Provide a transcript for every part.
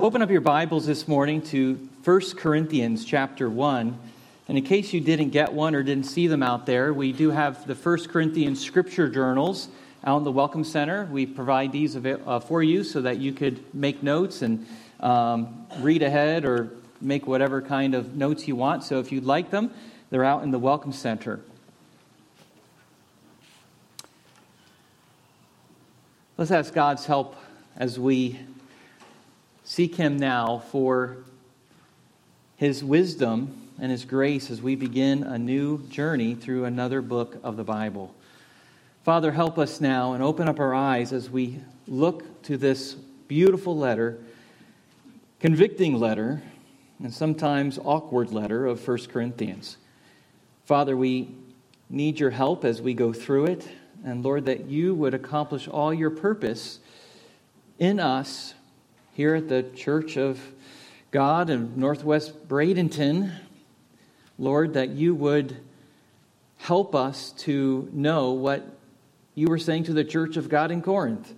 Open up your Bibles this morning to 1 Corinthians chapter 1. And in case you didn't get one or didn't see them out there, we do have the 1 Corinthians scripture journals out in the Welcome Center. We provide these uh, for you so that you could make notes and um, read ahead or make whatever kind of notes you want. So if you'd like them, they're out in the Welcome Center. Let's ask God's help as we Seek Him now for His wisdom and His grace as we begin a new journey through another book of the Bible. Father, help us now and open up our eyes as we look to this beautiful letter, convicting letter, and sometimes awkward letter of 1 Corinthians. Father, we need your help as we go through it, and Lord, that you would accomplish all your purpose in us here at the Church of God in Northwest Bradenton, Lord, that you would help us to know what you were saying to the Church of God in Corinth.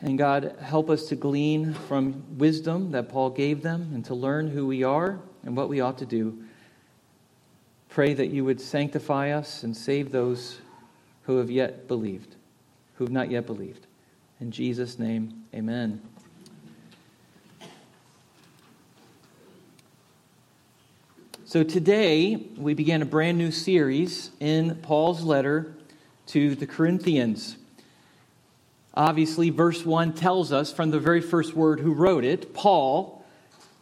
And God, help us to glean from wisdom that Paul gave them and to learn who we are and what we ought to do. Pray that you would sanctify us and save those who have yet believed, who have not yet believed. In Jesus' name, amen. So today, we began a brand new series in Paul's letter to the Corinthians. Obviously, verse 1 tells us from the very first word who wrote it Paul,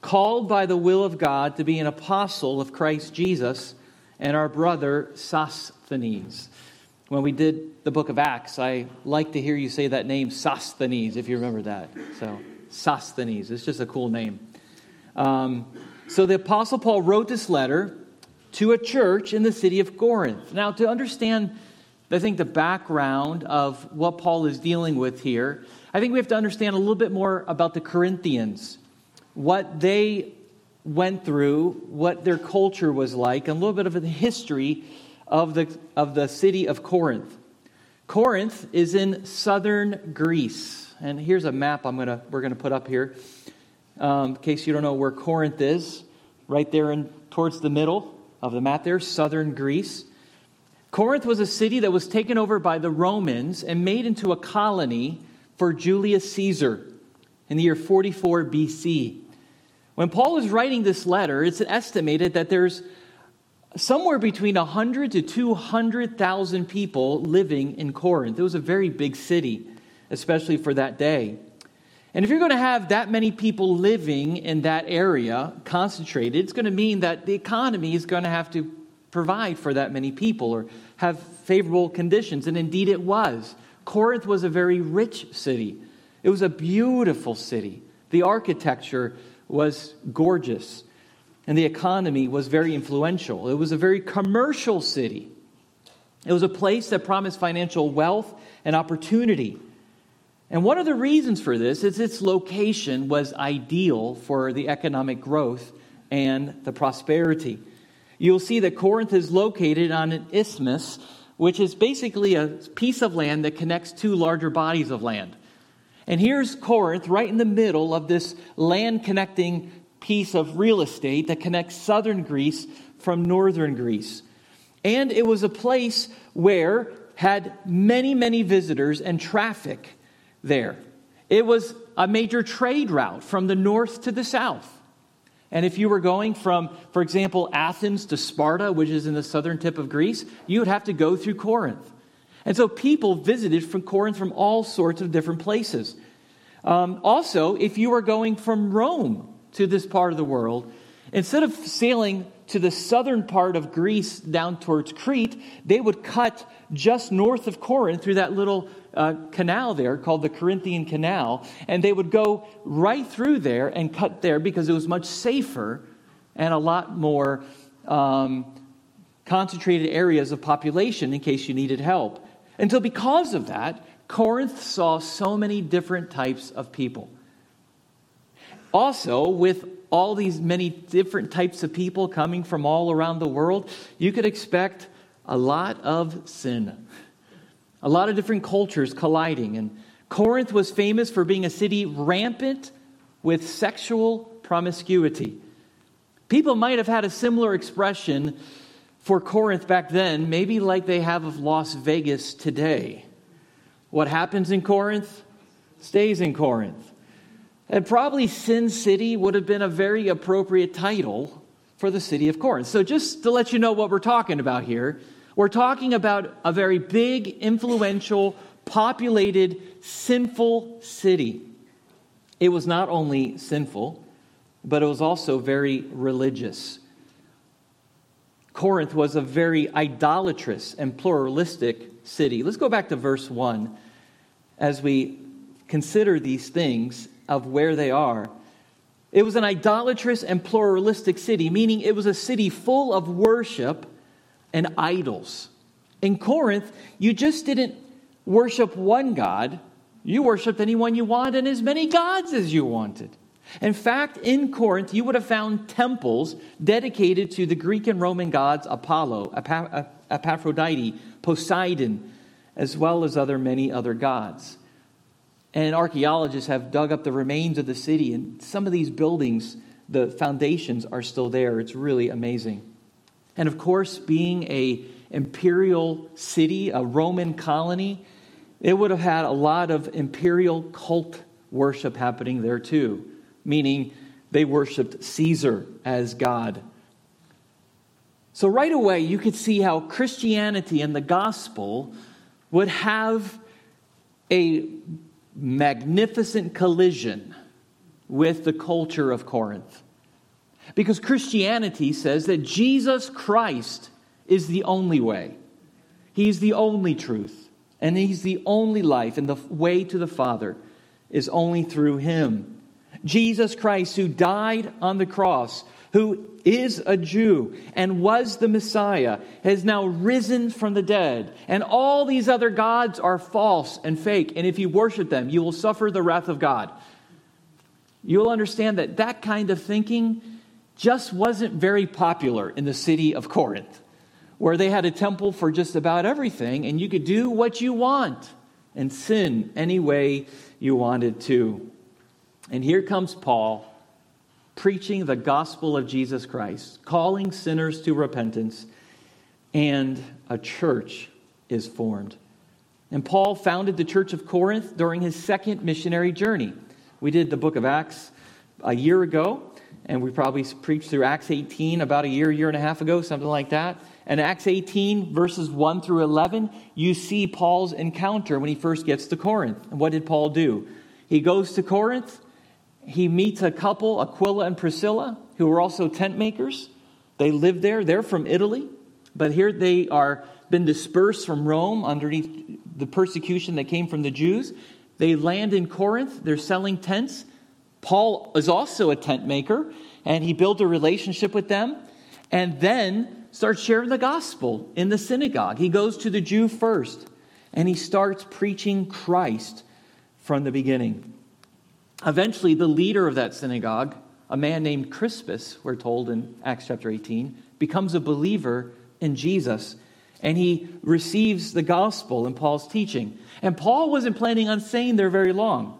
called by the will of God to be an apostle of Christ Jesus, and our brother Sosthenes. When we did the book of Acts, I like to hear you say that name, Sosthenes, if you remember that. So, Sosthenes, it's just a cool name. Um, so the Apostle Paul wrote this letter to a church in the city of Corinth. Now, to understand, I think, the background of what Paul is dealing with here, I think we have to understand a little bit more about the Corinthians, what they went through, what their culture was like, and a little bit of the history of the, of the city of Corinth. Corinth is in southern Greece. And here's a map I'm gonna, we're going to put up here. Um, in case you don't know where Corinth is, right there in, towards the middle of the map there, southern Greece. Corinth was a city that was taken over by the Romans and made into a colony for Julius Caesar in the year 44 BC. When Paul is writing this letter, it's estimated that there's somewhere between 100 to 200,000 people living in Corinth. It was a very big city, especially for that day. And if you're going to have that many people living in that area concentrated, it's going to mean that the economy is going to have to provide for that many people or have favorable conditions. And indeed, it was. Corinth was a very rich city, it was a beautiful city. The architecture was gorgeous, and the economy was very influential. It was a very commercial city. It was a place that promised financial wealth and opportunity. And one of the reasons for this is its location was ideal for the economic growth and the prosperity. You'll see that Corinth is located on an isthmus, which is basically a piece of land that connects two larger bodies of land. And here's Corinth right in the middle of this land connecting piece of real estate that connects southern Greece from northern Greece. And it was a place where had many, many visitors and traffic there. It was a major trade route from the north to the south. And if you were going from, for example, Athens to Sparta, which is in the southern tip of Greece, you would have to go through Corinth. And so people visited from Corinth from all sorts of different places. Um, also, if you were going from Rome to this part of the world, instead of sailing to the southern part of Greece down towards Crete, they would cut just north of Corinth through that little uh, canal there called the Corinthian Canal, and they would go right through there and cut there because it was much safer and a lot more um, concentrated areas of population in case you needed help. And so, because of that, Corinth saw so many different types of people. Also, with all these many different types of people coming from all around the world, you could expect a lot of sin. A lot of different cultures colliding. And Corinth was famous for being a city rampant with sexual promiscuity. People might have had a similar expression for Corinth back then, maybe like they have of Las Vegas today. What happens in Corinth stays in Corinth. And probably Sin City would have been a very appropriate title for the city of Corinth. So, just to let you know what we're talking about here, we're talking about a very big, influential, populated, sinful city. It was not only sinful, but it was also very religious. Corinth was a very idolatrous and pluralistic city. Let's go back to verse 1 as we consider these things of where they are. It was an idolatrous and pluralistic city, meaning it was a city full of worship and idols. In Corinth, you just didn't worship one God, you worshiped anyone you wanted and as many gods as you wanted. In fact, in Corinth, you would have found temples dedicated to the Greek and Roman gods Apollo, Aphrodite, Poseidon, as well as other many other gods. And archaeologists have dug up the remains of the city, and some of these buildings, the foundations are still there. It's really amazing. And of course, being a imperial city, a Roman colony, it would have had a lot of imperial cult worship happening there too, meaning they worshiped Caesar as God. So, right away, you could see how Christianity and the gospel would have a magnificent collision with the culture of Corinth. Because Christianity says that Jesus Christ is the only way, He's the only truth, and He's the only life, and the way to the Father is only through Him. Jesus Christ, who died on the cross, who is a Jew and was the Messiah, has now risen from the dead. And all these other gods are false and fake. And if you worship them, you will suffer the wrath of God. You'll understand that that kind of thinking just wasn't very popular in the city of Corinth, where they had a temple for just about everything, and you could do what you want and sin any way you wanted to. And here comes Paul preaching the gospel of Jesus Christ, calling sinners to repentance, and a church is formed. And Paul founded the church of Corinth during his second missionary journey. We did the book of Acts a year ago, and we probably preached through Acts 18 about a year, year and a half ago, something like that. And Acts 18, verses 1 through 11, you see Paul's encounter when he first gets to Corinth. And what did Paul do? He goes to Corinth, he meets a couple, Aquila and Priscilla, who were also tent makers. They lived there. They're from Italy, but here they are been dispersed from Rome underneath the persecution that came from the Jews. They land in Corinth. They're selling tents. Paul is also a tent maker, and he built a relationship with them and then starts sharing the gospel in the synagogue. He goes to the Jew first, and he starts preaching Christ from the beginning. Eventually, the leader of that synagogue, a man named Crispus, we're told in Acts chapter 18, becomes a believer in Jesus and he receives the gospel and Paul's teaching. And Paul wasn't planning on staying there very long.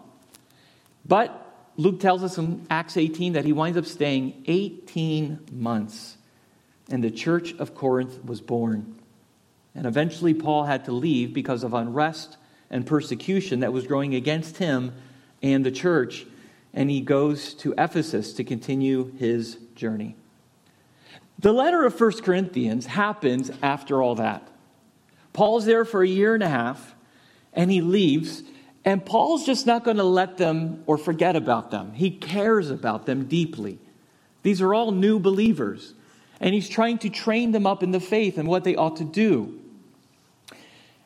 But Luke tells us in Acts 18 that he winds up staying 18 months. And the church of Corinth was born. And eventually, Paul had to leave because of unrest and persecution that was growing against him and the church, and he goes to Ephesus to continue his journey. The letter of 1 Corinthians happens after all that. Paul's there for a year and a half, and he leaves, and Paul's just not going to let them or forget about them. He cares about them deeply. These are all new believers, and he's trying to train them up in the faith and what they ought to do.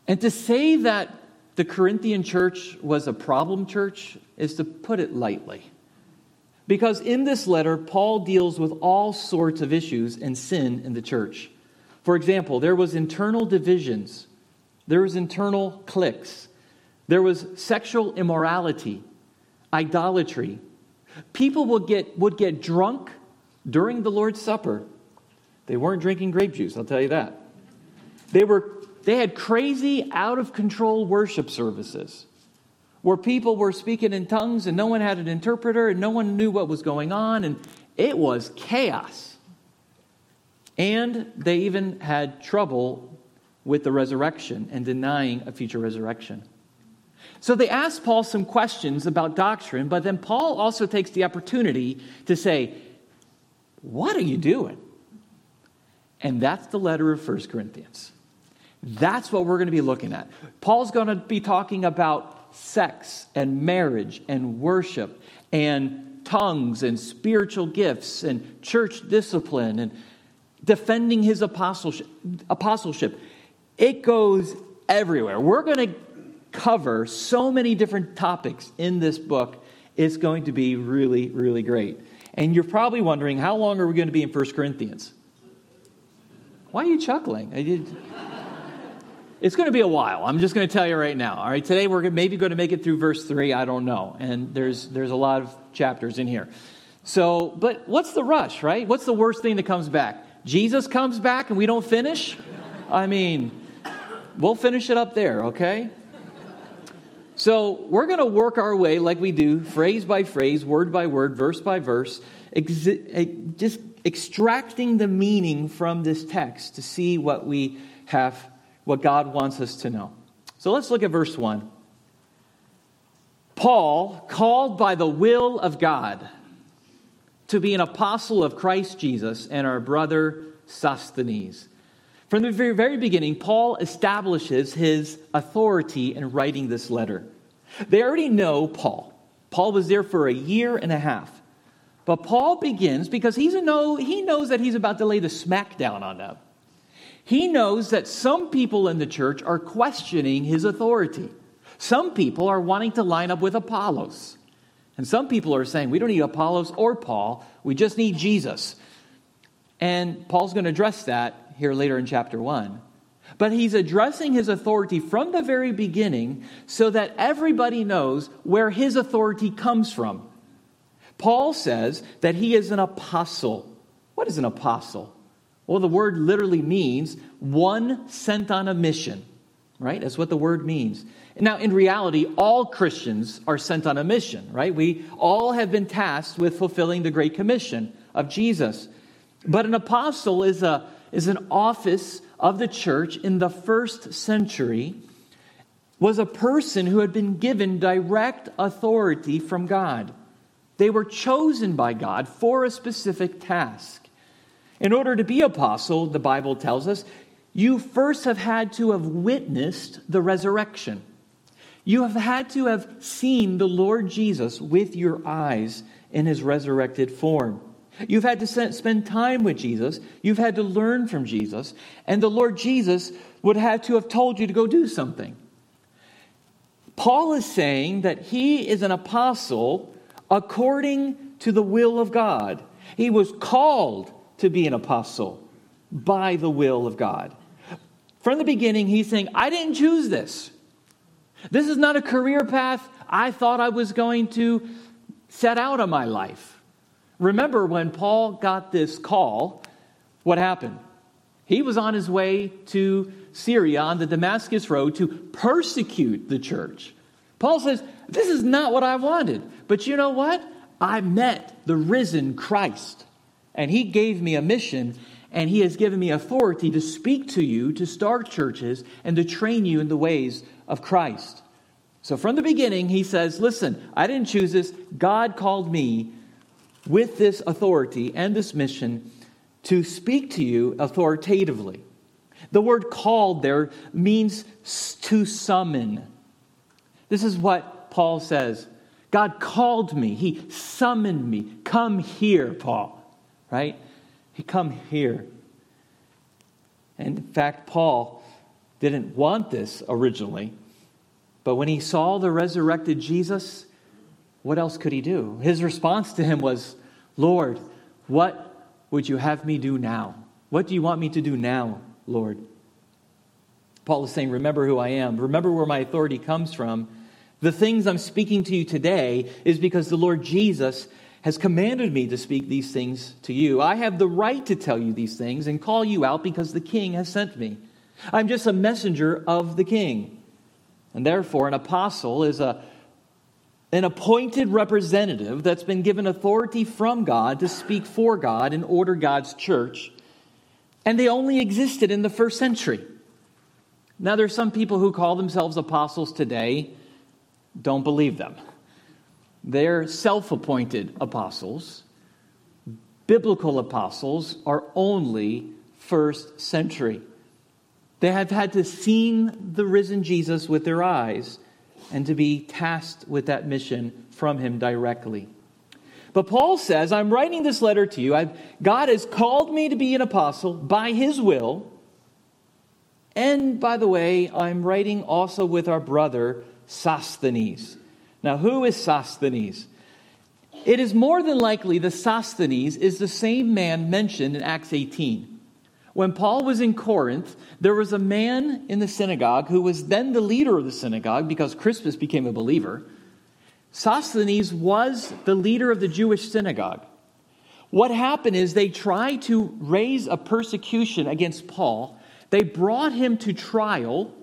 And to say that the Corinthian church was a problem church is to put it lightly. Because in this letter, Paul deals with all sorts of issues and sin in the church. For example, there was internal divisions, there was internal cliques, there was sexual immorality, idolatry. People would get, would get drunk during the Lord's Supper. They weren't drinking grape juice, I'll tell you that. They were they had crazy, out of control worship services where people were speaking in tongues and no one had an interpreter and no one knew what was going on, and it was chaos. And they even had trouble with the resurrection and denying a future resurrection. So they ask Paul some questions about doctrine, but then Paul also takes the opportunity to say, What are you doing? And that's the letter of 1 Corinthians. That's what we're going to be looking at. Paul's going to be talking about sex and marriage and worship and tongues and spiritual gifts and church discipline and defending his apostleship. apostleship. It goes everywhere. We're going to cover so many different topics in this book. It's going to be really, really great. And you're probably wondering, how long are we going to be in 1 Corinthians? Why are you chuckling? I did. It's going to be a while. I'm just going to tell you right now. All right, today we're maybe going to make it through verse three. I don't know, and there's there's a lot of chapters in here. So, but what's the rush, right? What's the worst thing that comes back? Jesus comes back and we don't finish. I mean, we'll finish it up there, okay? So we're going to work our way like we do, phrase by phrase, word by word, verse by verse, exi- eh, just extracting the meaning from this text to see what we have, what God wants us to know. So let's look at verse 1. Paul, called by the will of God to be an apostle of Christ Jesus, and our brother Sosthenes. From the very, very beginning, Paul establishes his authority in writing this letter. They already know Paul. Paul was there for a year and a half. But Paul begins because he's a know, he knows that he's about to lay the smackdown on them. He knows that some people in the church are questioning his authority. Some people are wanting to line up with Apollos. And some people are saying, we don't need Apollos or Paul, we just need Jesus. And Paul's going to address that here later in chapter 1. But he's addressing his authority from the very beginning so that everybody knows where his authority comes from. Paul says that he is an apostle. What is an apostle? Well, the word literally means one sent on a mission, right? That's what the word means. Now, in reality, all Christians are sent on a mission, right? We all have been tasked with fulfilling the Great Commission of Jesus. But an apostle is, a, is an office of the church in the first century, was a person who had been given direct authority from God. They were chosen by God for a specific task. In order to be apostle, the Bible tells us, you first have had to have witnessed the resurrection. You have had to have seen the Lord Jesus with your eyes in his resurrected form. You've had to spend time with Jesus. You've had to learn from Jesus. And the Lord Jesus would have to have told you to go do something. Paul is saying that he is an apostle according to the will of God. He was called to be an apostle by the will of God. From the beginning, he's saying, I didn't choose this. This is not a career path I thought I was going to set out on my life. Remember when Paul got this call, what happened? He was on his way to Syria on the Damascus road to persecute the church. Paul says, This is not what I wanted. But you know what? I met the risen Christ, and he gave me a mission, and he has given me authority to speak to you, to start churches, and to train you in the ways of Christ. So from the beginning, he says, Listen, I didn't choose this. God called me with this authority and this mission to speak to you authoritatively. The word called there means to summon. This is what Paul says. God called me. He summoned me. Come here, Paul. Right? He come here. And in fact, Paul didn't want this originally. But when he saw the resurrected Jesus, what else could he do? His response to him was, Lord, what would you have me do now? What do you want me to do now, Lord? Paul is saying, Remember who I am. Remember where my authority comes from. The things I'm speaking to you today is because the Lord Jesus has commanded me to speak these things to you. I have the right to tell you these things and call you out because the king has sent me. I'm just a messenger of the king. And therefore, an apostle is a an appointed representative that's been given authority from God to speak for God and order God's church. And they only existed in the first century. Now, there's some people who call themselves apostles today, don't believe them. They're self appointed apostles. Biblical apostles are only first century. They have had to seen the risen Jesus with their eyes and to be tasked with that mission from him directly. But Paul says, I'm writing this letter to you. I've, God has called me to be an apostle by his will. And by the way, I'm writing also with our brother Sosthenes. Now, who is Sosthenes? It is more than likely that Sosthenes is the same man mentioned in Acts 18. When Paul was in Corinth, there was a man in the synagogue who was then the leader of the synagogue because Crispus became a believer. Sosthenes was the leader of the Jewish synagogue. What happened is they tried to raise a persecution against Paul. They brought him to trial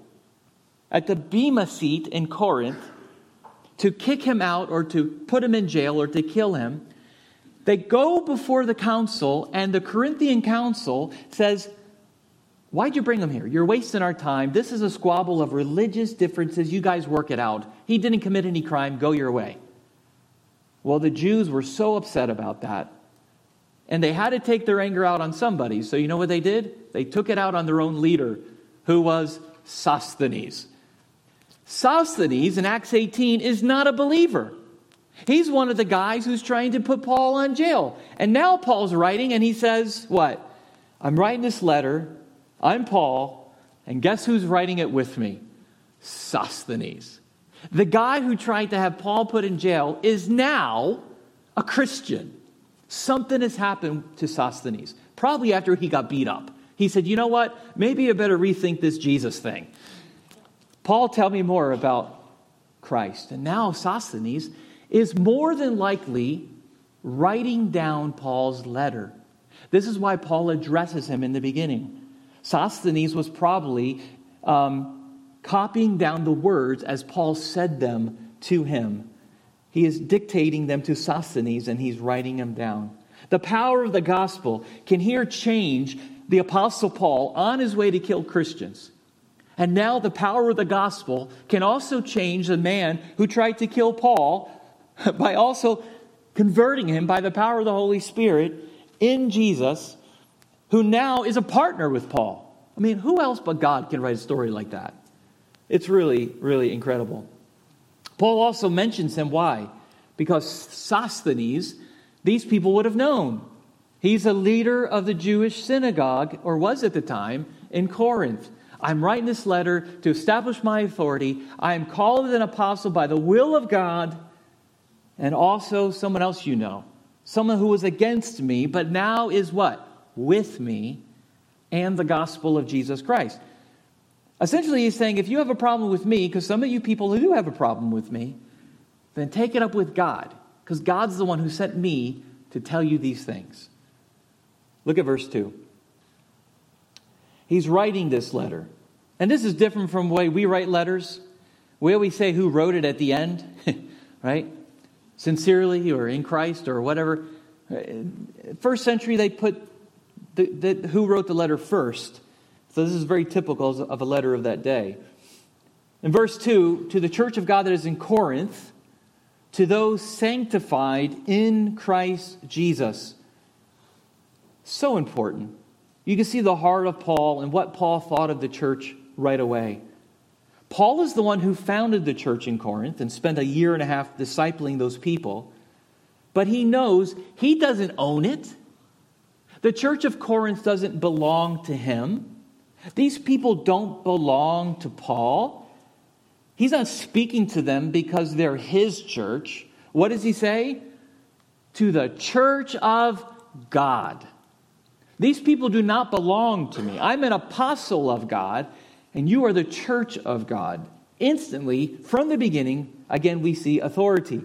at the Bema seat in Corinth to kick him out or to put him in jail or to kill him. They go before the council, and the Corinthian council says, Why'd you bring him here? You're wasting our time. This is a squabble of religious differences. You guys work it out. He didn't commit any crime. Go your way. Well, the Jews were so upset about that. And they had to take their anger out on somebody. So you know what they did? They took it out on their own leader, who was Sosthenes. Sosthenes in Acts 18 is not a believer. He's one of the guys who's trying to put Paul on jail. And now Paul's writing and he says, What? I'm writing this letter. I'm Paul. And guess who's writing it with me? Sosthenes. The guy who tried to have Paul put in jail is now a Christian. Something has happened to Sosthenes, probably after he got beat up. He said, You know what? Maybe I better rethink this Jesus thing. Paul, tell me more about Christ. And now Sosthenes is more than likely writing down Paul's letter. This is why Paul addresses him in the beginning. Sosthenes was probably um, copying down the words as Paul said them to him. He is dictating them to Sosthenes and he's writing them down. The power of the gospel can here change the Apostle Paul on his way to kill Christians. And now the power of the gospel can also change the man who tried to kill Paul by also converting him by the power of the Holy Spirit in Jesus, who now is a partner with Paul. I mean, who else but God can write a story like that? It's really, really incredible. Paul also mentions him. Why? Because Sosthenes, these people would have known. He's a leader of the Jewish synagogue, or was at the time, in Corinth. I'm writing this letter to establish my authority. I am called an apostle by the will of God and also someone else you know, someone who was against me, but now is what? With me and the gospel of Jesus Christ. Essentially, he's saying if you have a problem with me, because some of you people do have a problem with me, then take it up with God, because God's the one who sent me to tell you these things. Look at verse 2. He's writing this letter. And this is different from the way we write letters. We always say who wrote it at the end, right? Sincerely or in Christ or whatever. Uh, first century, they put the, the, who wrote the letter first. So this is very typical of a letter of that day. In verse 2, to the church of God that is in Corinth, to those sanctified in Christ Jesus. So important. You can see the heart of Paul and what Paul thought of the church right away. Paul is the one who founded the church in Corinth and spent a year and a half discipling those people. But he knows he doesn't own it. The church of Corinth doesn't belong to him. These people don't belong to Paul. He's not speaking to them because they're his church. What does he say? To the church of God. These people do not belong to me. I'm an apostle of God, and you are the church of God. Instantly, from the beginning, again, we see authority.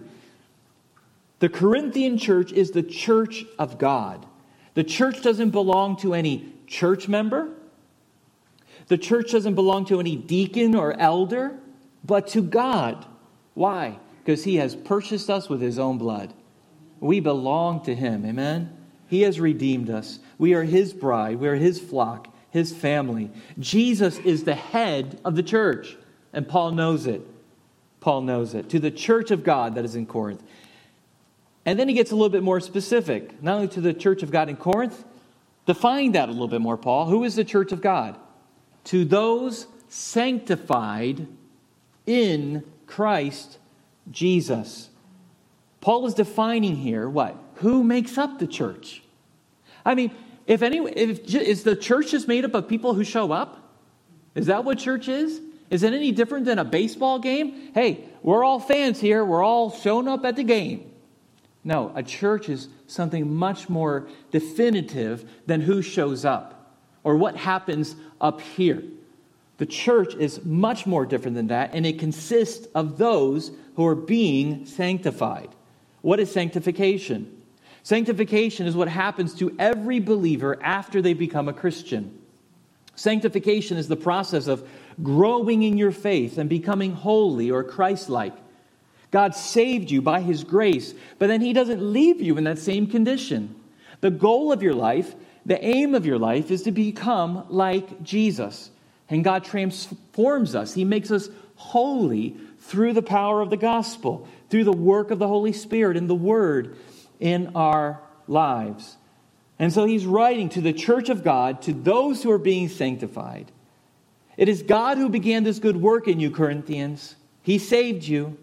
The Corinthian church is the church of God. The church doesn't belong to any church member, the church doesn't belong to any deacon or elder, but to God. Why? Because he has purchased us with his own blood. We belong to him. Amen? He has redeemed us. We are his bride. We are his flock, his family. Jesus is the head of the church, and Paul knows it. Paul knows it. To the church of God that is in Corinth. And then he gets a little bit more specific, not only to the church of God in Corinth, define that a little bit more, Paul. Who is the church of God? To those sanctified in Christ Jesus. Paul is defining here what? Who makes up the church? I mean, if any, if, is the church just made up of people who show up? Is that what church is? Is it any different than a baseball game? Hey, we're all fans here. We're all showing up at the game. No, a church is something much more definitive than who shows up or what happens up here. The church is much more different than that, and it consists of those who are being sanctified. What is sanctification? Sanctification is what happens to every believer after they become a Christian. Sanctification is the process of growing in your faith and becoming holy or Christ like. God saved you by His grace, but then He doesn't leave you in that same condition. The goal of your life, the aim of your life, is to become like Jesus. And God transforms us, He makes us holy through the power of the gospel, through the work of the Holy Spirit and the Word in our lives. And so he's writing to the church of God, to those who are being sanctified. It is God who began this good work in you, Corinthians. He saved you,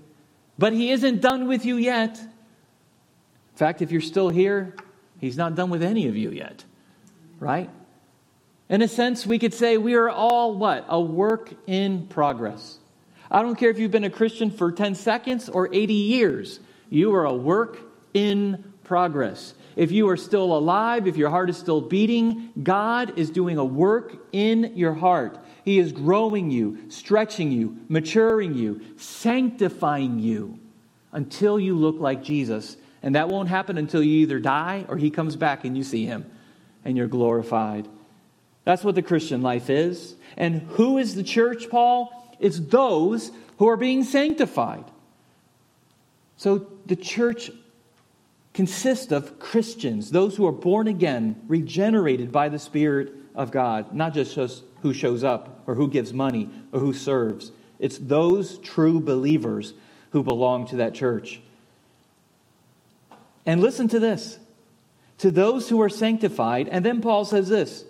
but he isn't done with you yet. In fact, if you're still here, he's not done with any of you yet, right? In a sense, we could say we are all what? A work in progress. I don't care if you've been a Christian for 10 seconds or 80 years, you are a work in progress. If you are still alive, if your heart is still beating, God is doing a work in your heart. He is growing you, stretching you, maturing you, sanctifying you until you look like Jesus. And that won't happen until you either die or He comes back and you see Him and you're glorified. That's what the Christian life is. And who is the church, Paul? It's those who are being sanctified. So the church consists of Christians, those who are born again, regenerated by the Spirit of God, not just who shows up or who gives money or who serves. It's those true believers who belong to that church. And listen to this to those who are sanctified, and then Paul says this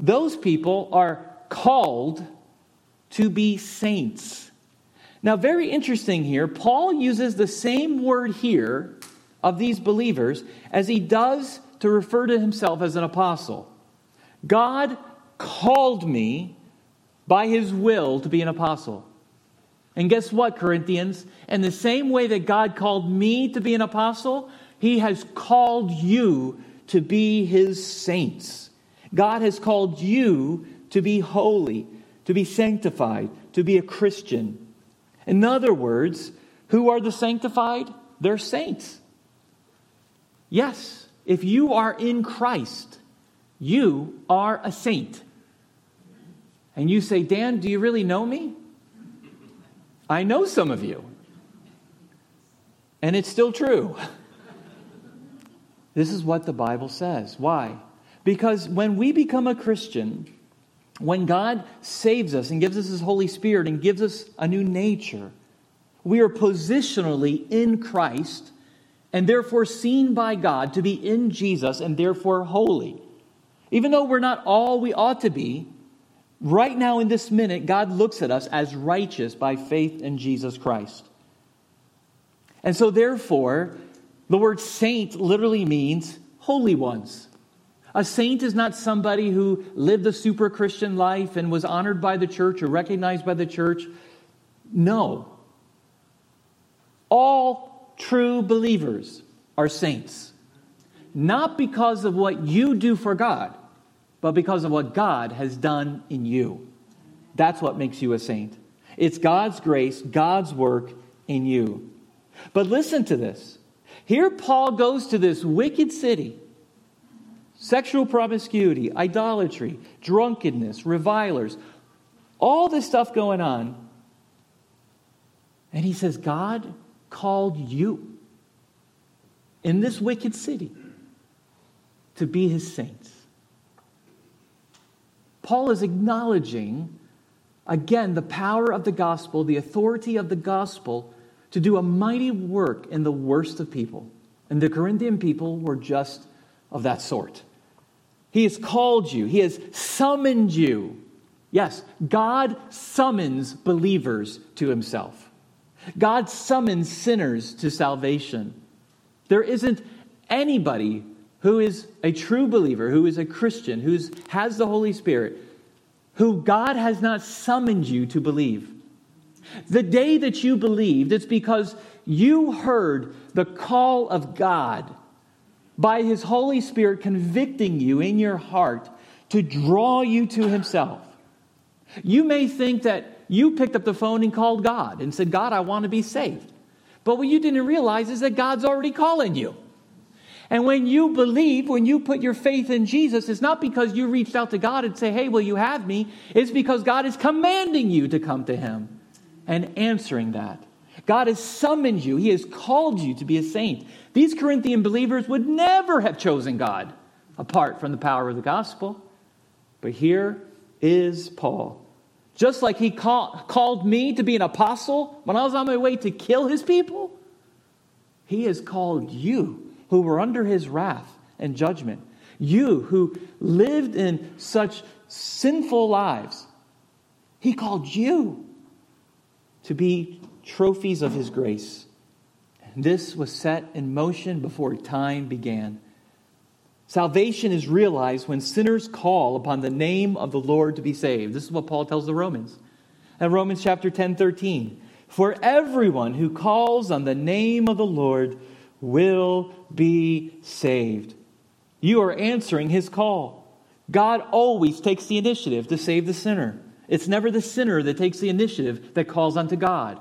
those people are called to be saints. Now, very interesting here, Paul uses the same word here of these believers as he does to refer to himself as an apostle. God called me by his will to be an apostle. And guess what, Corinthians? In the same way that God called me to be an apostle, he has called you to be his saints. God has called you to be holy, to be sanctified, to be a Christian. In other words, who are the sanctified? They're saints. Yes, if you are in Christ, you are a saint. And you say, Dan, do you really know me? I know some of you. And it's still true. This is what the Bible says. Why? Because when we become a Christian, when God saves us and gives us His Holy Spirit and gives us a new nature, we are positionally in Christ and therefore seen by God to be in Jesus and therefore holy. Even though we're not all we ought to be, right now in this minute, God looks at us as righteous by faith in Jesus Christ. And so, therefore, the word saint literally means holy ones. A saint is not somebody who lived a super Christian life and was honored by the church or recognized by the church. No. All true believers are saints. Not because of what you do for God, but because of what God has done in you. That's what makes you a saint. It's God's grace, God's work in you. But listen to this. Here, Paul goes to this wicked city sexual promiscuity, idolatry, drunkenness, revilers, all this stuff going on. And he says, God called you in this wicked city to be his saints. Paul is acknowledging, again, the power of the gospel, the authority of the gospel to do a mighty work in the worst of people. And the Corinthian people were just of that sort. He has called you, He has summoned you. Yes, God summons believers to Himself. God summons sinners to salvation. There isn't anybody who is a true believer, who is a Christian, who has the Holy Spirit, who God has not summoned you to believe. The day that you believed, it's because you heard the call of God by His Holy Spirit convicting you in your heart to draw you to Himself. You may think that you picked up the phone and called God and said, God, I want to be saved. But what you didn't realize is that God's already calling you. And when you believe, when you put your faith in Jesus, it's not because you reached out to God and say, Hey, will you have me? It's because God is commanding you to come to Him and answering that. God has summoned you, He has called you to be a saint. These Corinthian believers would never have chosen God apart from the power of the gospel. But here is Paul. Just like he call, called me to be an apostle when I was on my way to kill his people, he has called you who were under his wrath and judgment. You who lived in such sinful lives, he called you to be trophies of his grace. This was set in motion before time began. Salvation is realized when sinners call upon the name of the Lord to be saved. This is what Paul tells the Romans. In Romans chapter 10, 13. For everyone who calls on the name of the Lord will be saved. You are answering his call. God always takes the initiative to save the sinner. It's never the sinner that takes the initiative that calls unto God.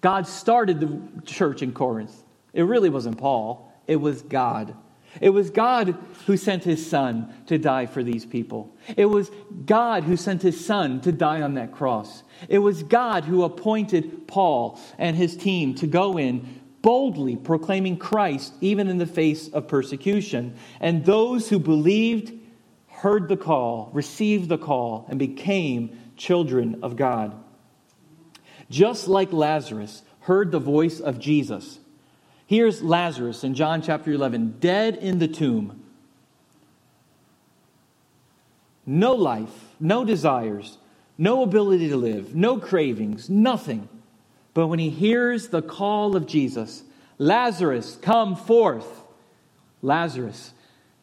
God started the church in Corinth. It really wasn't Paul, it was God. It was God who sent his son to die for these people. It was God who sent his son to die on that cross. It was God who appointed Paul and his team to go in boldly proclaiming Christ even in the face of persecution. And those who believed heard the call, received the call, and became children of God. Just like Lazarus heard the voice of Jesus. Here's Lazarus in John chapter 11, dead in the tomb. No life, no desires, no ability to live, no cravings, nothing. But when he hears the call of Jesus, Lazarus, come forth. Lazarus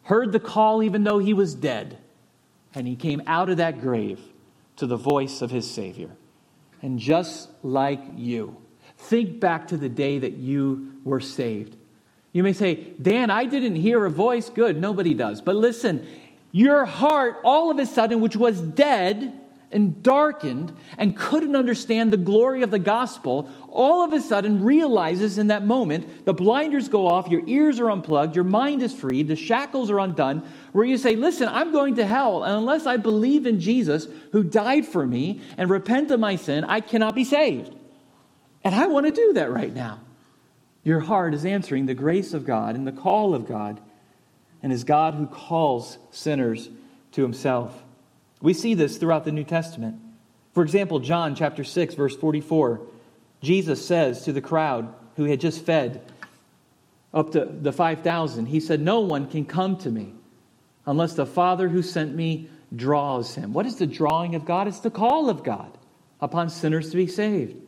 heard the call even though he was dead, and he came out of that grave to the voice of his Savior. And just like you, think back to the day that you were saved. You may say, Dan, I didn't hear a voice. Good, nobody does. But listen, your heart, all of a sudden, which was dead, and darkened and couldn't understand the glory of the gospel, all of a sudden realizes in that moment the blinders go off, your ears are unplugged, your mind is freed, the shackles are undone, where you say, Listen, I'm going to hell, and unless I believe in Jesus who died for me and repent of my sin, I cannot be saved. And I want to do that right now. Your heart is answering the grace of God and the call of God, and is God who calls sinners to himself. We see this throughout the New Testament. For example, John chapter 6 verse 44, Jesus says to the crowd who had just fed up to the 5,000, he said, "No one can come to me unless the Father who sent me draws him." What is the drawing of God? It's the call of God upon sinners to be saved.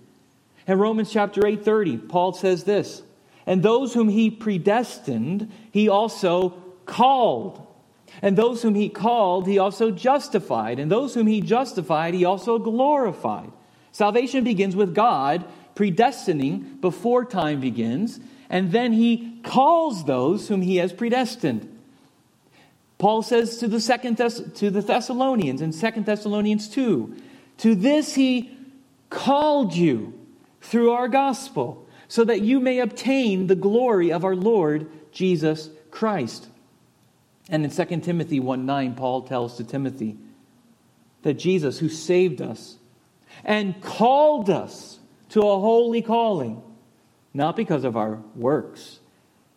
In Romans chapter 8:30, Paul says this, "And those whom he predestined, he also called." And those whom he called, he also justified. And those whom he justified, he also glorified. Salvation begins with God predestining before time begins, and then he calls those whom he has predestined. Paul says to the second Thess- to the Thessalonians in 2 Thessalonians 2, to this he called you through our gospel, so that you may obtain the glory of our Lord Jesus Christ. And in 2 Timothy 1 9, Paul tells to Timothy that Jesus, who saved us and called us to a holy calling, not because of our works,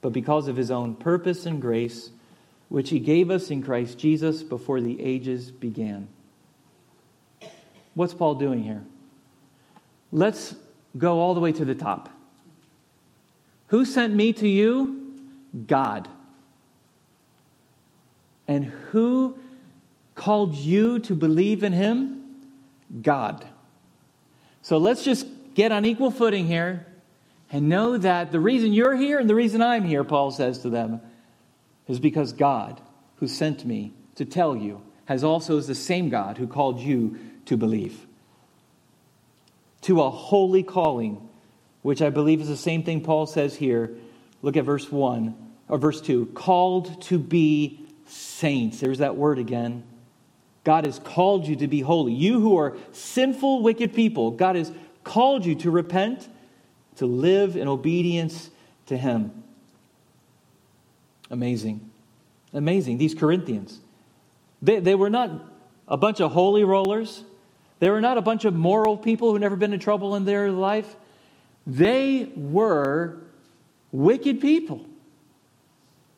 but because of his own purpose and grace, which he gave us in Christ Jesus before the ages began. What's Paul doing here? Let's go all the way to the top. Who sent me to you? God. And who called you to believe in him? God. So let's just get on equal footing here and know that the reason you're here and the reason I'm here, Paul says to them, is because God, who sent me to tell you, has also is the same God who called you to believe. To a holy calling, which I believe is the same thing Paul says here. Look at verse 1 or verse 2 called to be saints. There's that word again. God has called you to be holy. You who are sinful, wicked people, God has called you to repent, to live in obedience to Him. Amazing. Amazing. These Corinthians, they, they were not a bunch of holy rollers. They were not a bunch of moral people who never been in trouble in their life. They were wicked people.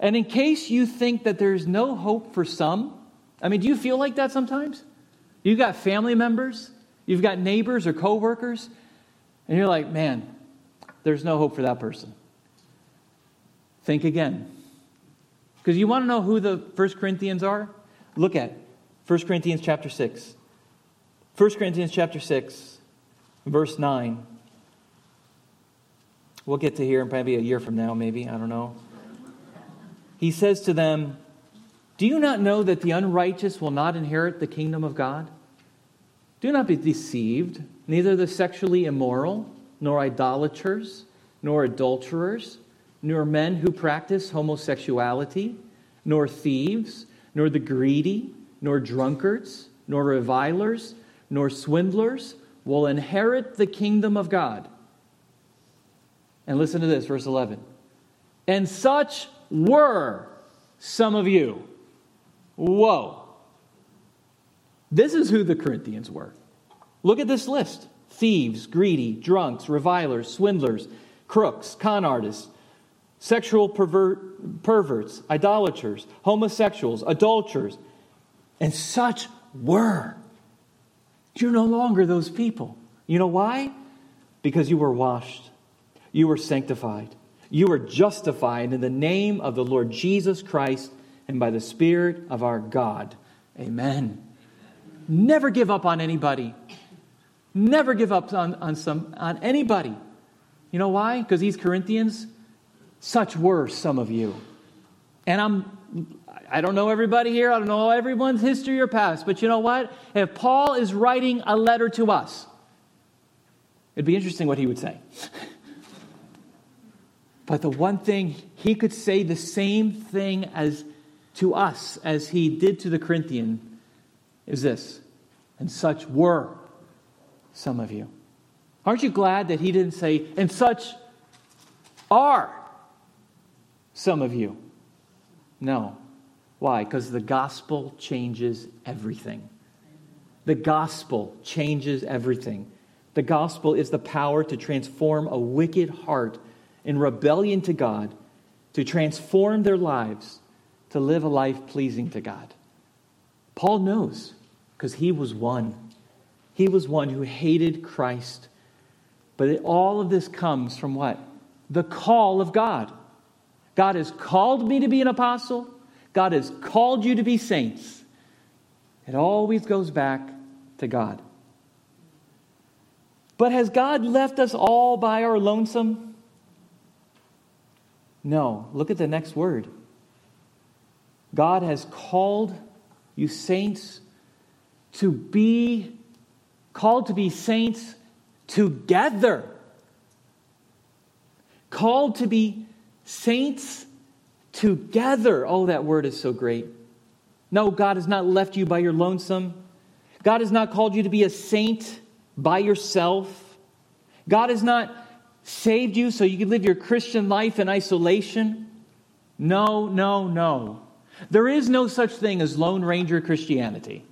And in case you think that there's no hope for some, I mean, do you feel like that sometimes? You've got family members, you've got neighbors or coworkers, and you're like, man, there's no hope for that person. Think again. Because you want to know who the First Corinthians are? Look at 1 Corinthians chapter 6. 1 Corinthians chapter 6, verse 9. We'll get to here in probably a year from now, maybe. I don't know. He says to them, do you not know that the unrighteous will not inherit the kingdom of God? Do not be deceived. Neither the sexually immoral, nor idolaters, nor adulterers, nor men who practice homosexuality, nor thieves, nor the greedy, nor drunkards, nor revilers, nor swindlers will inherit the kingdom of God. And listen to this, verse 11. And such were some of you. Whoa. This is who the Corinthians were. Look at this list thieves, greedy, drunks, revilers, swindlers, crooks, con artists, sexual pervert, perverts, idolaters, homosexuals, adulterers, and such were. You're no longer those people. You know why? Because you were washed, you were sanctified, you were justified in the name of the Lord Jesus Christ and by the Spirit of our God. Amen. Never give up on anybody. Never give up on, on, some, on anybody. You know why? Because these Corinthians, such were some of you. And I'm, I don't know everybody here, I don't know everyone's history or past, but you know what? If Paul is writing a letter to us, it'd be interesting what he would say. but the one thing, he could say the same thing as to us as he did to the Corinthian is this, and such were some of you. Aren't you glad that he didn't say, and such are some of you? No. Why? Because the gospel changes everything. The gospel changes everything. The gospel is the power to transform a wicked heart in rebellion to God, to transform their lives to live a life pleasing to God. Paul knows because he was one. He was one who hated Christ. But it, all of this comes from what? The call of God. God has called me to be an apostle. God has called you to be saints. It always goes back to God. But has God left us all by our lonesome? No. Look at the next word. God has called you saints to be called to be saints together. Called to be saints together. Oh, that word is so great. No, God has not left you by your lonesome. God has not called you to be a saint by yourself. God has not saved you so you can live your Christian life in isolation. No, no, no. There is no such thing as Lone Ranger Christianity.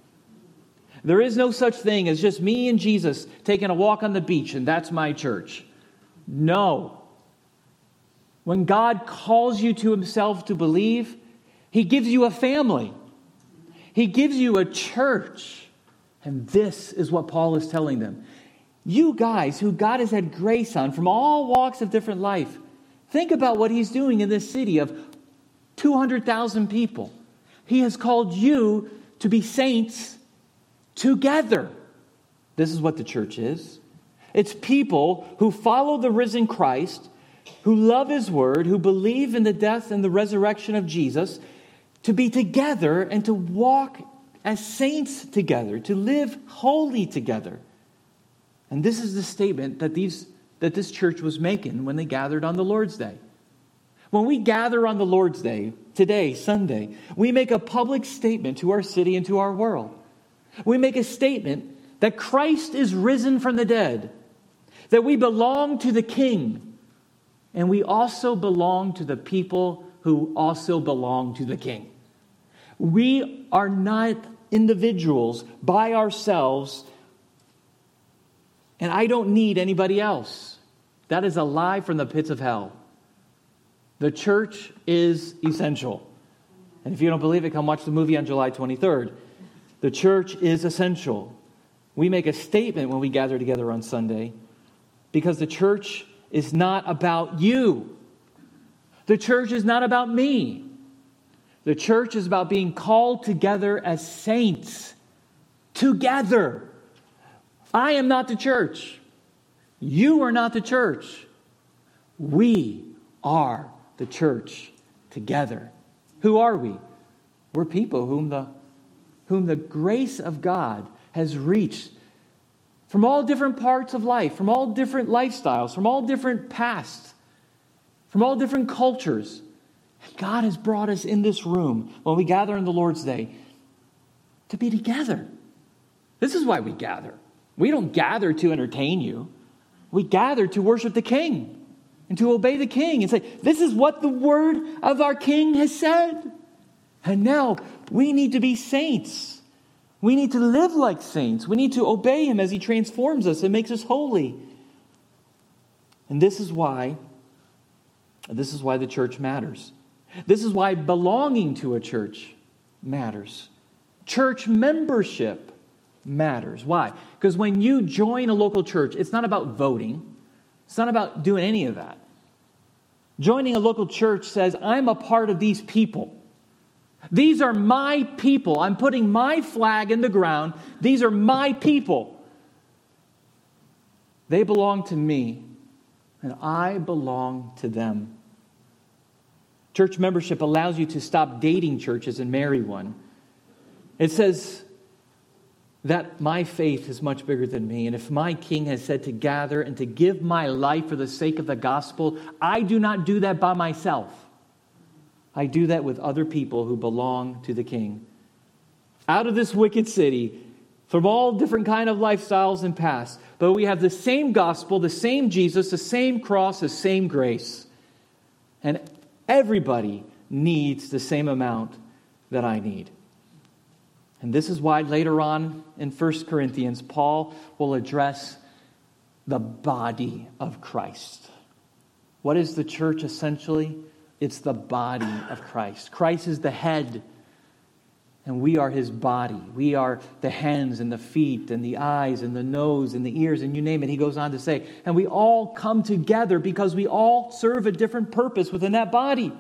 There is no such thing as just me and Jesus taking a walk on the beach and that's my church. No. When God calls you to himself to believe, he gives you a family. He gives you a church. And this is what Paul is telling them. You guys who God has had grace on from all walks of different life, think about what he's doing in this city of 200,000 people. He has called you to be saints together. This is what the church is. It's people who follow the risen Christ, who love his word, who believe in the death and the resurrection of Jesus, to be together and to walk as saints together, to live holy together. And this is the statement that, these, that this church was making when they gathered on the Lord's Day. When we gather on the Lord's Day, today, Sunday, we make a public statement to our city and to our world. We make a statement that Christ is risen from the dead, that we belong to the King, and we also belong to the people who also belong to the King. We are not individuals by ourselves, and I don't need anybody else. That is a lie from the pits of hell. The church is essential. And if you don't believe it, come watch the movie on July 23rd. The church is essential. We make a statement when we gather together on Sunday because the church is not about you. The church is not about me. The church is about being called together as saints. Together. I am not the church. You are not the church. We are the church together. Who are we? We're people whom the, whom the grace of God has reached from all different parts of life, from all different lifestyles, from all different pasts, from all different cultures. God has brought us in this room when we gather on the Lord's Day to be together. This is why we gather. We don't gather to entertain you, we gather to worship the King and to obey the king and say, This is what the word of our king has said. And now we need to be saints. We need to live like saints. We need to obey him as he transforms us and makes us holy. And this is why this is why the church matters. This is why belonging to a church matters. Church membership matters. Why? Because when you join a local church, it's not about voting. It's not about doing any of that. Joining a local church says, I'm a part of these people. These are my people. I'm putting my flag in the ground. These are my people. They belong to me, and I belong to them. Church membership allows you to stop dating churches and marry one. It says, that my faith is much bigger than me. And if my king has said to gather and to give my life for the sake of the gospel, I do not do that by myself. I do that with other people who belong to the king. Out of this wicked city, from all different kind of lifestyles and past, but we have the same gospel, the same Jesus, the same cross, the same grace. And everybody needs the same amount that I need. And this is why later on in 1 Corinthians, Paul will address the body of Christ. What is the church essentially? It's the body of Christ. Christ is the head, and we are his body. We are the hands and the feet and the eyes and the nose and the ears and you name it. He goes on to say, and we all come together because we all serve a different purpose within that body.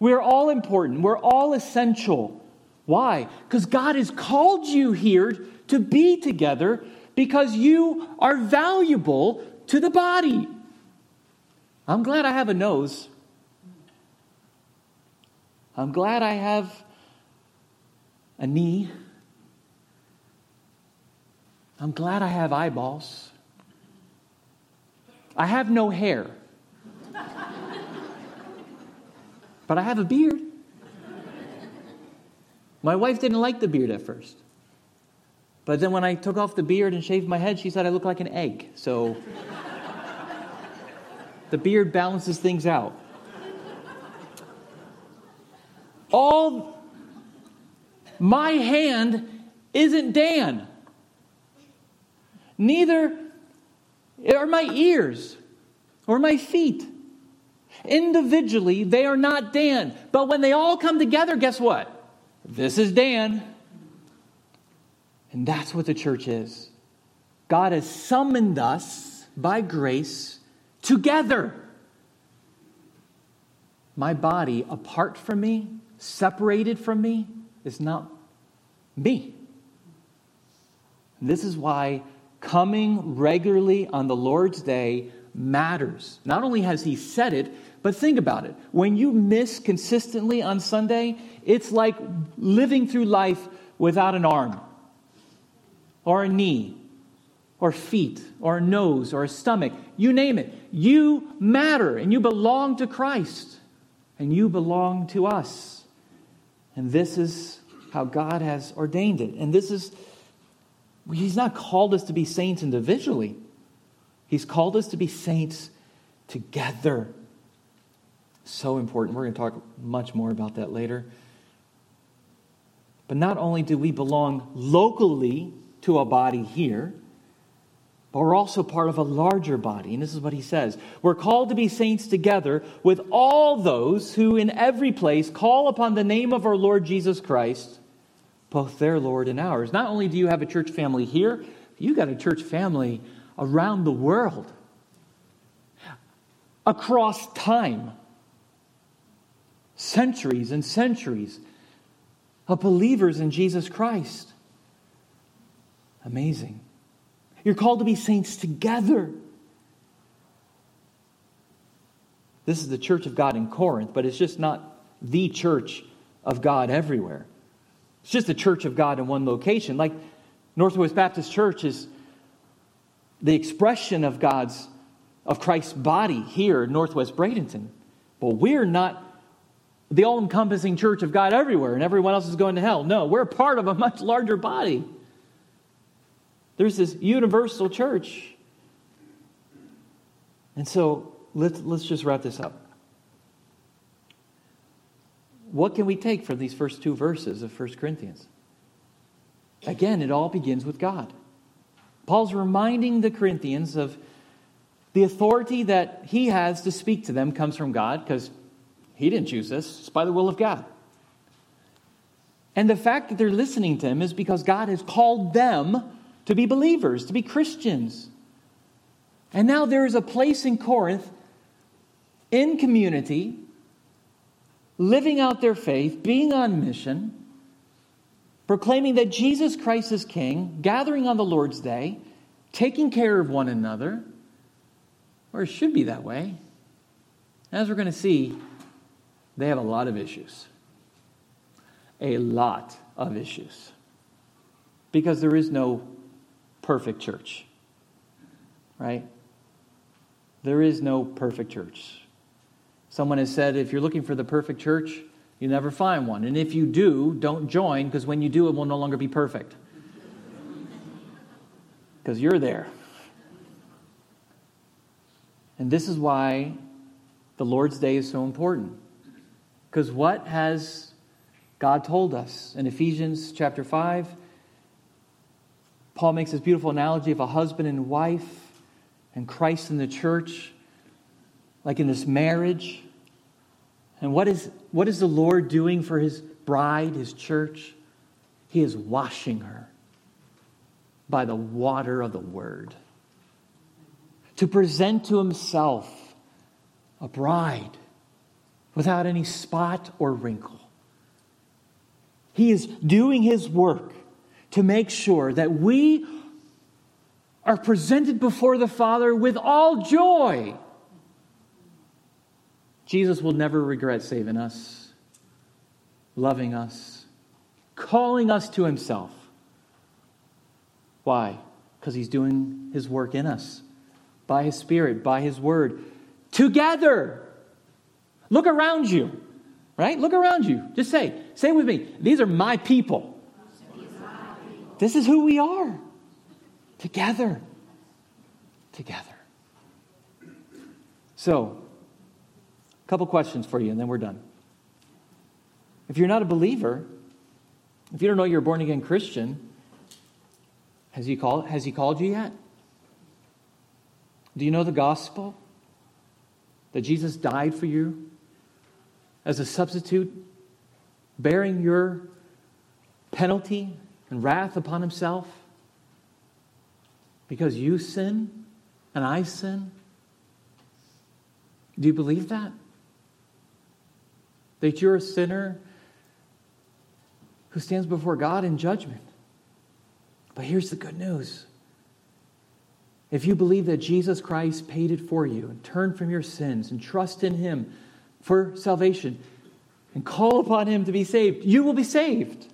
We are all important, we're all essential. Why? Because God has called you here to be together because you are valuable to the body. I'm glad I have a nose. I'm glad I have a knee. I'm glad I have eyeballs. I have no hair. but I have a beard. My wife didn't like the beard at first. But then when I took off the beard and shaved my head, she said I look like an egg. So the beard balances things out. All my hand isn't Dan. Neither are my ears or my feet. Individually, they are not Dan. But when they all come together, guess what? This is Dan. And that's what the church is. God has summoned us by grace together. My body, apart from me, separated from me, is not me. This is why coming regularly on the Lord's day matters. Not only has He said it, but think about it. When you miss consistently on Sunday, it's like living through life without an arm, or a knee, or feet, or a nose, or a stomach. You name it. You matter, and you belong to Christ, and you belong to us. And this is how God has ordained it. And this is He's not called us to be saints individually, He's called us to be saints together. So important. We're going to talk much more about that later. But not only do we belong locally to a body here, but we're also part of a larger body. And this is what he says We're called to be saints together with all those who in every place call upon the name of our Lord Jesus Christ both their Lord and ours. Not only do you have a church family here, you got a church family around the world, across time, centuries and centuries of believers in Jesus Christ. Amazing. You're called to be saints together. This is the church of God in Corinth, but it's just not the church of God everywhere. It's just the church of God in one location. Like Northwest Baptist Church is the expression of God's, of Christ's body here in Northwest Bradenton. But we're not the all encompassing church of God everywhere and everyone else is going to hell. No, we're part of a much larger body. There's this universal church. And so let's, let's just wrap this up what can we take from these first two verses of 1 Corinthians? Again, it all begins with God. Paul's reminding the Corinthians of the authority that he has to speak to them comes from God because he didn't choose this, it's by the will of God. And the fact that they're listening to him is because God has called them to be believers, to be Christians. And now there is a place in Corinth in community living out their faith, being on mission, proclaiming that Jesus Christ is King, gathering on the Lord's Day, taking care of one another, or it should be that way. As we're going to see, they have a lot of issues. A lot of issues. Because there is no perfect church, right? There is no perfect church. Someone has said if you're looking for the perfect church, you never find one. And if you do, don't join because when you do, it will no longer be perfect. Because you're there. And this is why the Lord's Day is so important. Because what has God told us? In Ephesians chapter 5, Paul makes this beautiful analogy of a husband and wife and Christ in the church like in this marriage. And what is, what is the Lord doing for his bride, his church? He is washing her by the water of the word to present to himself a bride without any spot or wrinkle. He is doing his work to make sure that we are presented before the Father with all joy Jesus will never regret saving us, loving us, calling us to himself. Why? Because he's doing his work in us by his Spirit, by his word, together. Look around you, right? Look around you. Just say, say with me, these are my people. This is who we are. Together. Together. So, a couple questions for you, and then we're done. If you're not a believer, if you don't know you're a born again Christian, has he, called, has he called you yet? Do you know the gospel? that Jesus died for you as a substitute, bearing your penalty and wrath upon himself because you sin and I sin? Do you believe that? That you're a sinner who stands before God in judgment. But here's the good news. If you believe that Jesus Christ paid it for you and turn from your sins and trust in Him for salvation and call upon Him to be saved, you will be saved.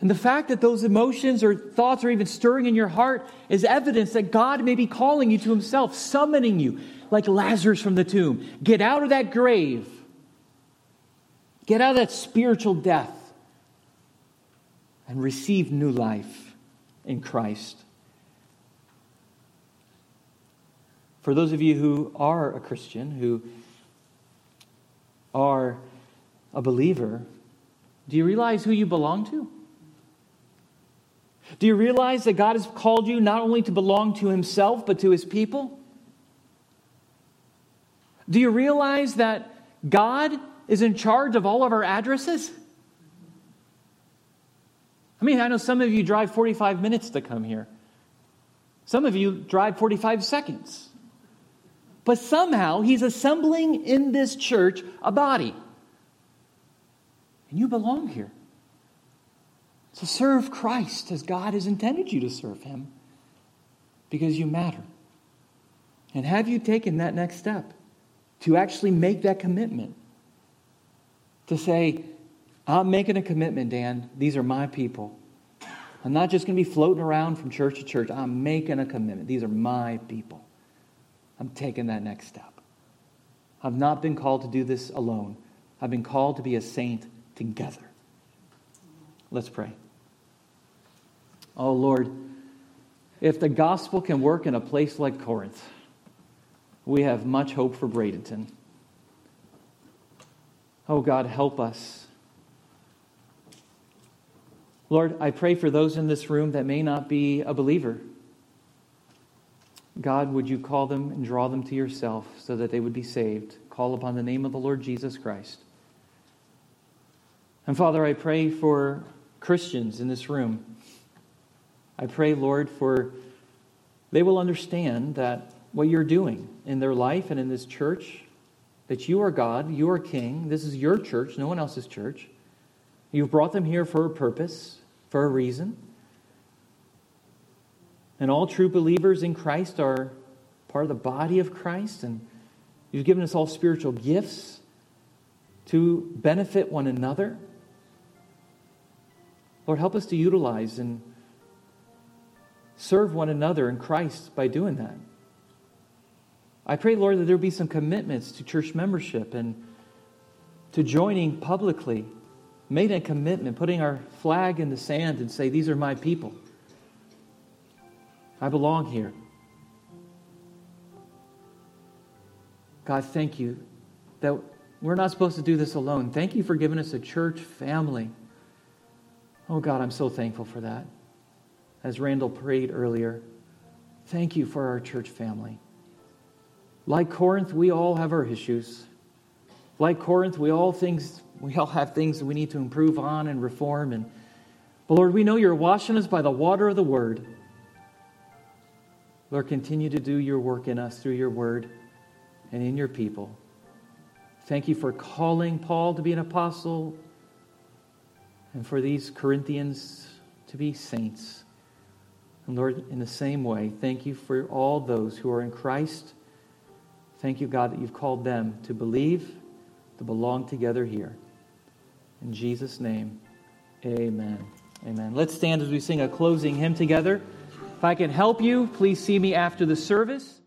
And the fact that those emotions or thoughts are even stirring in your heart is evidence that God may be calling you to Himself, summoning you like Lazarus from the tomb. Get out of that grave, get out of that spiritual death, and receive new life in Christ. For those of you who are a Christian, who are a believer, do you realize who you belong to? Do you realize that God has called you not only to belong to Himself, but to His people? Do you realize that God is in charge of all of our addresses? I mean, I know some of you drive 45 minutes to come here. Some of you drive 45 seconds. But somehow he's assembling in this church a body. And you belong here. So serve Christ as God has intended you to serve him because you matter. And have you taken that next step to actually make that commitment? To say, I'm making a commitment, Dan. These are my people. I'm not just going to be floating around from church to church. I'm making a commitment. These are my people. I'm taking that next step. I've not been called to do this alone. I've been called to be a saint together. Let's pray. Oh, Lord, if the gospel can work in a place like Corinth, we have much hope for Bradenton. Oh, God, help us. Lord, I pray for those in this room that may not be a believer. God, would you call them and draw them to yourself so that they would be saved? Call upon the name of the Lord Jesus Christ. And Father, I pray for Christians in this room I pray, Lord, for they will understand that what you're doing in their life and in this church, that you are God, you are King, this is your church, no one else's church. You've brought them here for a purpose, for a reason. And all true believers in Christ are part of the body of Christ, and you've given us all spiritual gifts to benefit one another. Lord, help us to utilize and serve one another in Christ by doing that. I pray, Lord, that there be some commitments to church membership and to joining publicly, made a commitment, putting our flag in the sand and say, These are my people. I belong here. God, thank you that we're not supposed to do this alone. Thank you for giving us a church family. Oh, God, I'm so thankful for that as Randall prayed earlier. Thank you for our church family. Like Corinth, we all have our issues. Like Corinth, we all things we all have things we need to improve on and reform and but Lord, we know you're washing us by the water of the word. Lord, continue to do your work in us through your word and in your people. Thank you for calling Paul to be an apostle and for these Corinthians to be saints. And Lord, in the same way, thank you for all those who are in Christ. Thank you, God, that you've called them to believe, to belong together here. In Jesus' name, amen. Amen. Let's stand as we sing a closing hymn together. If I can help you, please see me after the service.